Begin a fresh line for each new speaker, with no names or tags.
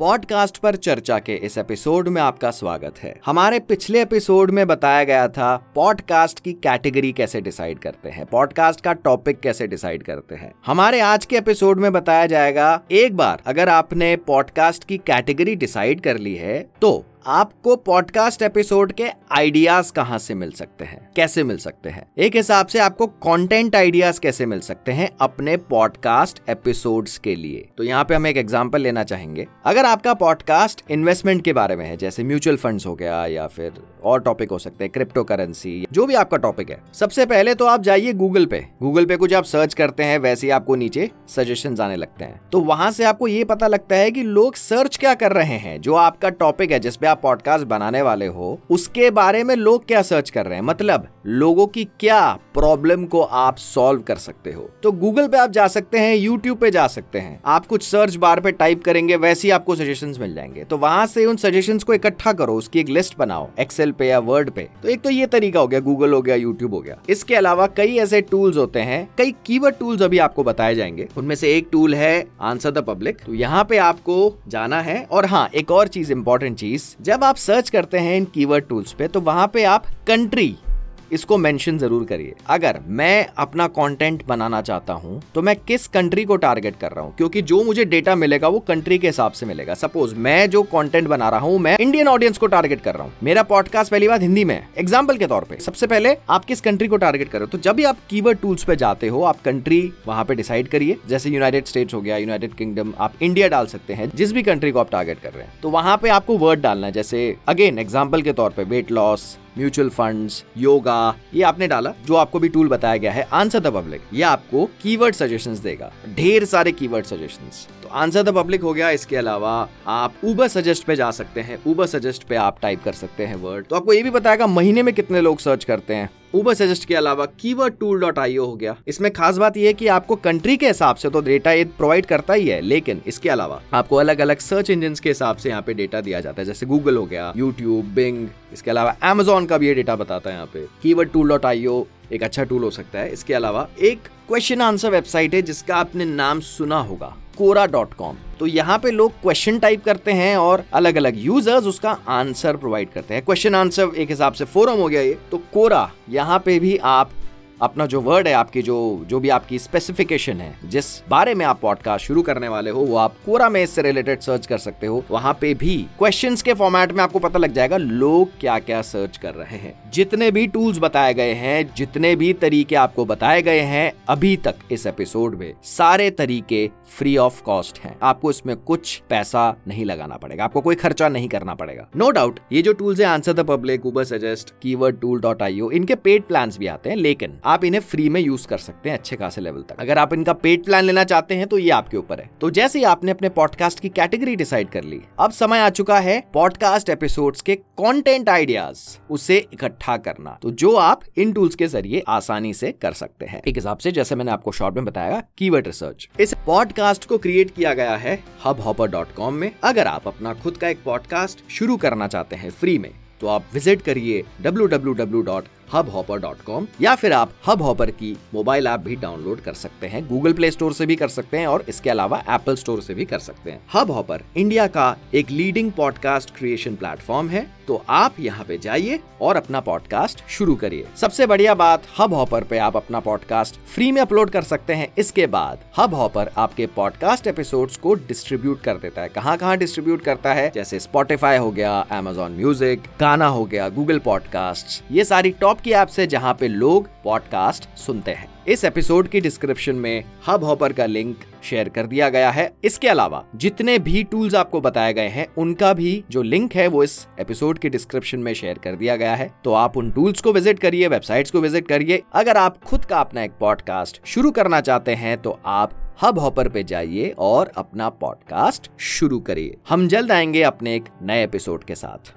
Podcast पर चर्चा के इस एपिसोड में आपका स्वागत है। हमारे पिछले एपिसोड में बताया गया था, पॉडकास्ट की कैटेगरी कैसे डिसाइड करते हैं, पॉडकास्ट का टॉपिक कैसे डिसाइड करते हैं। हमारे आज के एपिसोड में बताया जाएगा, एक बार अगर आपने पॉडकास्ट की कैटेगरी डिसाइड कर ली है तो आपको पॉडकास्ट एपिसोड के आइडियाज़ कहाँ से मिल सकते हैं? कैसे मिल सकते हैं? एक हिसाब से आपको कंटेंट आइडियाज़ कैसे मिल सकते हैं अपने पॉडकास्ट एपिसोड्स के लिए? तो यहाँ पे हम एक एग्जांपल लेना चाहेंगे। अगर आपका पॉडकास्ट इन्वेस्टमेंट के बारे में है, जैसे म्यूचुअल फंड्स हो गया या फिर और टॉपिक हो सकते हैं क्रिप्टो करेंसी जो भी आपका टॉपिक है। सबसे पहले तो आप जाइए गूगल पे। गूगल पे कुछ आप सर्च करते हैं, वैसे ही आपको नीचे सजेशन आने लगते हैं। तो वहाँ से आपको ये पता लगता है कि लोग सर्च क्या कर रहे हैं, जो आपका टॉपिक है जिसपे आप पॉडकास्ट बनाने वाले हो, उसके बारे में लोग क्या सर्च कर रहे हैं? मतलब लोगों की क्या प्रॉब्लम को आप सॉल्व कर सकते हो? तो गूगल पे आप जा सकते हैं यूट्यूब पे जा सकते हैं। आप कुछ सर्च बार पे टाइप करेंगे, वैसे ही आपको सजेशंस मिल जाएँगे। तो वहाँ से उन सजेशंस को इकट्ठा करो, उसकी एक लिस्ट बनाओ एक्सेल पे या वर्ड पे। तो एक तो ये तरीका हो गया गूगल हो गया यूट्यूब हो गया। इसके अलावा कई ऐसे टूल्स होते हैं, कई कीवर्ड टूल्स अभी आपको बताए जाएँगे। उनमें से एक टूल है आंसर द पब्लिक तो यहाँ पे आपको जाना है, और हाँ एक और चीज़ इंपॉर्टेंट चीज़ जब आप सर्च करते हैं इन कीवर्ड टूल्स पे तो वहाँ पे आप कंट्री इसको मेंशन ज़रूर करिए। अगर मैं अपना कंटेंट बनाना चाहता हूँ तो मैं किस कंट्री को टारगेट कर रहा हूँ? क्योंकि जो मुझे डेटा मिलेगा, वो कंट्री के हिसाब से मिलेगा। सपोज़ मैं जो कंटेंट बना रहा हूँ, मैं इंडियन ऑडियंस को टारगेट कर रहा हूँ। मेरा पॉडकास्ट पहली बात हिंदी में एग्ज़ाम्पल के तौर पर सबसे पहले आप किस कंट्री को टारगेट कर रहे हो? तो जब भी आप कीवर्ड टूल्स पे जाते हो, आप कंट्री वहाँ पे डिसाइड करिए। जैसे यूनाइटेड स्टेट्स हो गया यूनाइटेड किंगडम आप इंडिया डाल सकते हैं। जिस भी कंट्री को आप टारगेट कर रहे हैं तो वहाँ पे आपको वर्ड डालना है। जैसे अगेन एग्ज़ाम्पल के तौर पर weight loss mutual funds, yoga, ये आपने डाला, जो आपको भी टूल बताया गया है आंसर द पब्लिक ये आपको कीवर्ड सजेशंस देगा। ढेर सारे कीवर्ड सजेशंस तो आंसर द पब्लिक हो गया। इसके अलावा आप ऊबर सजेस्ट पे जा सकते हैं। ऊबर सजेस्ट पे आप टाइप कर सकते हैं वर्ड तो आपको ये भी बताएगा महीने में कितने लोग सर्च करते हैं? ऊबर सजेस्ट के अलावा कीवर्ड टूल डॉट आई हो गया। इसमें खास बात यह है कि आपको कंट्री के हिसाब से तो डेटा ये प्रोवाइड करता ही है, लेकिन इसके अलावा आपको अलग अलग सर्च इंजिन के हिसाब से यहाँ पे डेटा दिया जाता है, जैसे गूगल हो गया यूट्यूब बिंग इसके अलावा एमेजोन का भी ये डेटा बताता है यहाँ पे। कीवर्ड टूल डॉट आई एक अच्छा टूल हो सकता है। इसके अलावा एक क्वेश्चन आंसर वेबसाइट है, जिसका आपने नाम सुना होगा कोरा डॉट कॉम तो यहाँ पे लोग क्वेश्चन टाइप करते हैं और अलग अलग यूज़र्स उसका आंसर प्रोवाइड करते हैं। क्वेश्चन आंसर एक हिसाब से फोरम हो गया ये। तो कोरा यहाँ पे भी आप अपना जो वर्ड है, आपकी जो जो भी आपकी स्पेसिफिकेशन है, जिस बारे में आप पॉडकास्ट शुरू करने वाले हो, वो आप कोरा में इससे रिलेटेड सर्च कर सकते हो। वहाँ पे भी क्वेश्चंस के फॉर्मेट में आपको पता लग जाएगा लोग क्या क्या सर्च कर रहे हैं। जितने भी टूल्स बताए गए हैं, जितने भी तरीके आपको बताए गए हैं, अभी तक इस एपिसोड में सारे तरीके फ्री ऑफ़ कॉस्ट हैं। आपको इसमें कुछ पैसा नहीं लगाना पड़ेगा। आपको कोई खर्चा नहीं करना पड़ेगा। नो no डाउट ये जो टूल्स है answer the public Ubersuggest keyword tool dot IO इनके पेड प्लान भी आते हैं, लेकिन आप इन्हें फ्री में यूज़ कर सकते हैं अच्छे खासे लेवल तक। अगर आप इनका पेड प्लान लेना चाहते हैं तो ये आपके ऊपर है। तो जैसे ही आपने अपने पॉडकास्ट की कैटेगरी डिसाइड कर ली, अब समय आ चुका है पॉडकास्ट एपिसोड के कॉन्टेंट आइडियाज़ उसे इकट्ठा करना। तो जो आप इन टूल्स के ज़रिए आसानी से कर सकते हैं। एक हिसाब से जैसे मैंने आपको शॉर्ट में बताया कीवर्ड रिसर्च इस पॉडकास्ट को क्रिएट किया गया है हब में। अगर आप अपना खुद का एक पॉडकास्ट शुरू करना चाहते हैं फ्री में तो आप विज़िट करिए W Hubhopper dot com या फिर आप हब हॉपर की मोबाइल ऐप भी डाउनलोड कर सकते हैं गूगल प्ले स्टोर से भी कर सकते हैं और इसके अलावा एप्पल स्टोर से भी कर सकते हैं। हब हॉपर इंडिया का एक लीडिंग पॉडकास्ट क्रिएशन प्लेटफॉर्म है तो आप यहाँ पे जाइए और अपना पॉडकास्ट शुरू करिए। सबसे बढ़िया बात हब हॉपर पे आप अपना पॉडकास्ट फ्री में अपलोड कर सकते हैं। इसके बाद हब हॉपर आपके पॉडकास्ट एपिसोड्स को डिस्ट्रीब्यूट कर देता है। कहाँ कहाँ डिस्ट्रीब्यूट करता है? जैसे स्पॉटिफाई हो गया एमेजॉन म्यूज़िक गाना हो गया गूगल पॉडकास्ट ये सारी टॉप की ऐप्स है जहाँ पे लोग पॉडकास्ट सुनते हैं। इस एपिसोड की डिस्क्रिप्शन में हब हॉपर का लिंक शेयर कर दिया गया है। इसके अलावा, जितने भी टूल्स आपको बताए गए हैं, उनका भी जो लिंक है, वो इस एपिसोड के डिस्क्रिप्शन में शेयर कर दिया गया है। तो आप उन टूल्स को विज़िट करिए वेबसाइट्स को विज़िट करिए। अगर आप खुद का अपना एक पॉडकास्ट शुरू करना चाहते हैं तो आप हब हॉपर पे जाइए और अपना पॉडकास्ट शुरू करिए। हम जल्द आएँगे अपने एक नए एपिसोड के साथ।